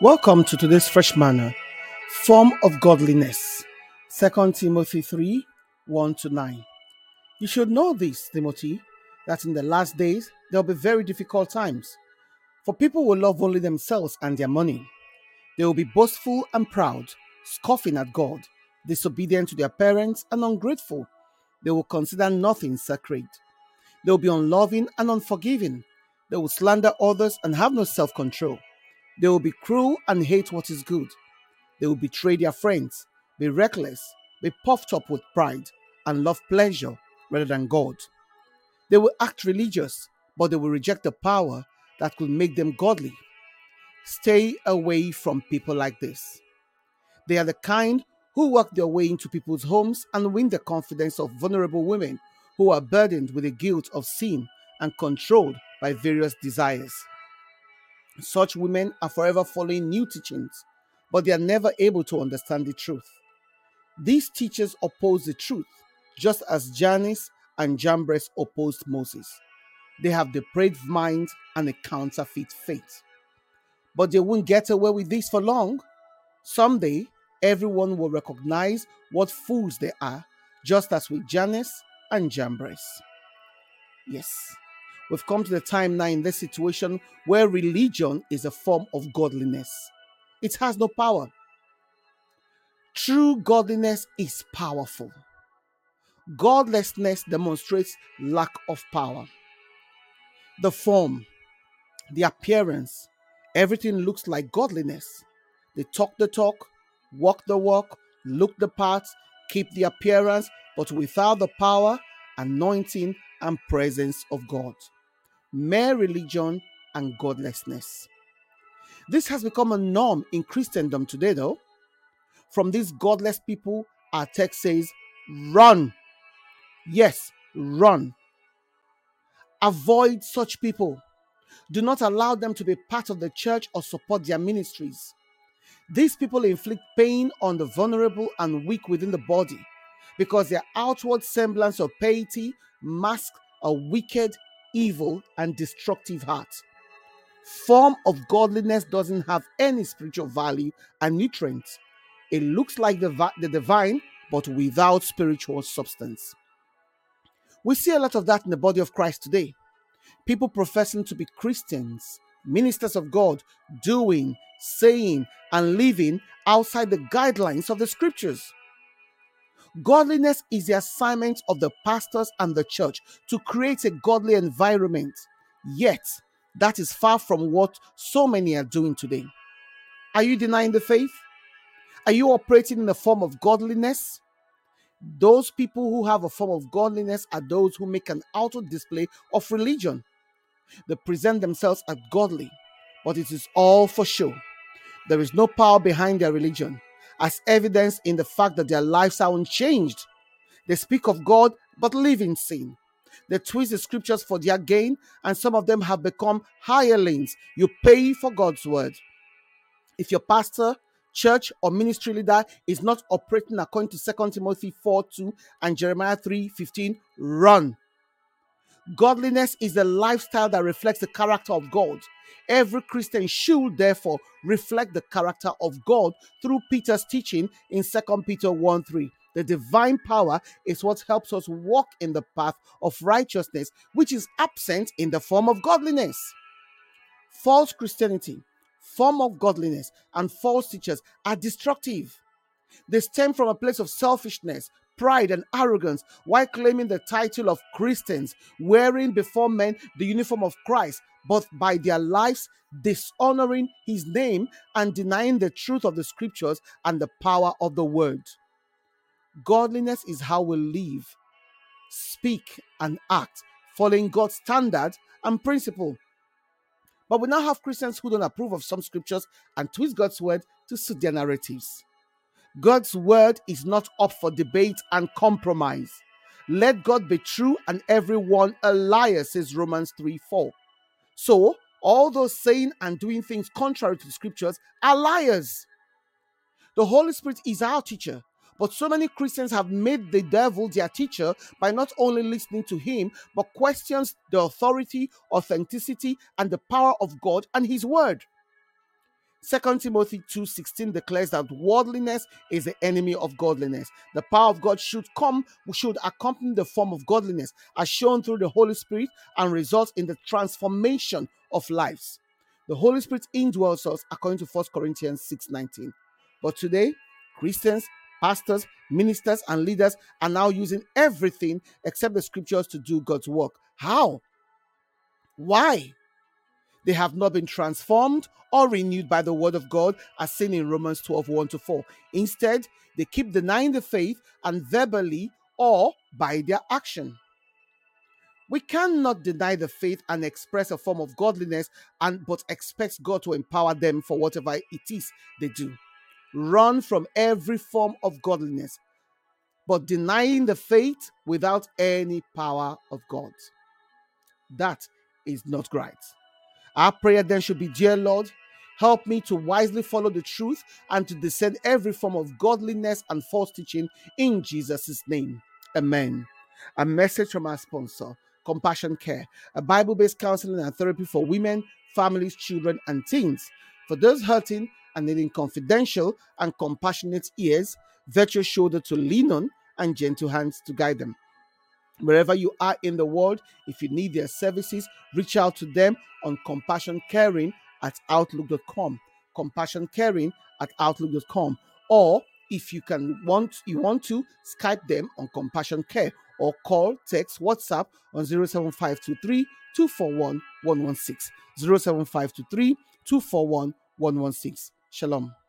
Welcome to today's fresh manna, form of godliness. 2 Timothy 3 1 to 9. You should know this, Timothy, that in the last days there will be very difficult times. For people will love only themselves and their money. They will be boastful and proud, scoffing at God, disobedient to their parents, and ungrateful. They will consider nothing sacred. They will be unloving and unforgiving. They will slander others and have no self control. They will be cruel and hate what is good. They will betray their friends, be reckless, be puffed up with pride, and love pleasure rather than God. They will act religious, but they will reject the power that could make them godly. Stay away from people like this. They are the kind who work their way into people's homes and win the confidence of vulnerable women who are burdened with the guilt of sin and controlled by various desires. Such women are forever following new teachings, but they are never able to understand the truth. These teachers oppose the truth, just as Jannes and Jambres opposed Moses. They have depraved minds and a counterfeit faith. But they won't get away with this for long. Someday, everyone will recognize what fools they are, just as with Jannes and Jambres. Yes, we've come to the time now in this situation where religion is a form of godliness. It has no power. True godliness is powerful. Godlessness demonstrates lack of power. The form, the appearance, everything looks like godliness. They talk the talk, walk the walk, look the part, keep the appearance, but without the power, anointing, and presence of God. Mere religion and godlessness. This has become a norm in Christendom today, though. From these godless people, our text says, run. Yes, run. Avoid such people. Do not allow them to be part of the church or support their ministries. These people inflict pain on the vulnerable and weak within the body because their outward semblance of piety masks a wicked, evil, and destructive heart. Form of godliness doesn't have any spiritual value and nutrients. It looks like the, the divine, but without spiritual substance. We see a lot of that in the body of Christ today. People professing to be Christians, ministers of God, doing, saying, and living outside the guidelines of the scriptures. Godliness is the assignment of the pastors and the church to create a godly environment. Yet, that is far from what so many are doing today. Are you denying the faith? Are you operating in a form of godliness? Those people who have a form of godliness are those who make an outward display of religion. They present themselves as godly, but it is all for show. There is no power behind their religion, as evidence in the fact that their lives are unchanged. They speak of God, but live in sin. They twist the scriptures for their gain, and some of them have become hirelings. You pay for God's word. If your pastor, church, or ministry leader is not operating according to 2 Timothy 4 2 and Jeremiah 3 15, run. Godliness is a lifestyle that reflects the character of God. Every Christian should therefore reflect the character of God through Peter's teaching in 2 Peter 1 3. The divine power is what helps us walk in the path of righteousness, which is absent in the form of godliness. False Christianity, form of godliness, and false teachers are destructive. They stem from a place of selfishness, pride, and arrogance while claiming the title of Christians, wearing before men the uniform of Christ, but by their lives dishonoring his name and denying the truth of the scriptures and the power of the word. Godliness is how we live, speak, and act, following God's standard and principle. But we now have Christians who don't approve of some scriptures and twist God's word to suit their narratives. God's word is not up for debate and compromise. Let God be true and everyone a liar, says Romans 3 4. So, all those saying and doing things contrary to the scriptures are liars. The Holy Spirit is our teacher, but so many Christians have made the devil their teacher by not only listening to him, but questions the authority, authenticity, and the power of God and his word. 2 Timothy 2:16 declares that worldliness is the enemy of godliness. The power of God should come, should accompany the form of godliness as shown through the Holy Spirit and result in the transformation of lives. The Holy Spirit indwells us according to 1 Corinthians 6:19. But today, Christians, pastors, ministers, and leaders are now using everything except the scriptures to do God's work. How? Why? They have not been transformed or renewed by the word of God, as seen in Romans 12 1 to 4. Instead, they keep denying the faith and verbally or by their action. We cannot deny the faith and express a form of godliness and but expect God to empower them for whatever it is they do. Run from every form of godliness, but denying the faith without any power of God. That is not right. Our prayer then should be Dear Lord, help me to wisely follow the truth and to discern every form of godliness and false teaching in Jesus' name. Amen. A message from our sponsor, Compassion Care, a Bible based counseling and therapy for women, families, children, and teens. For those hurting and needing confidential and compassionate ears, virtual shoulder to lean on, and gentle hands to guide them. Wherever you are in the world, if you need their services, reach out to them on compassion caring at outlook.com. Compassion caring at outlook.com. Or if you can want you want to Skype them on compassion care or call, text, WhatsApp on 07523 241 116. 07523 241 116. Shalom.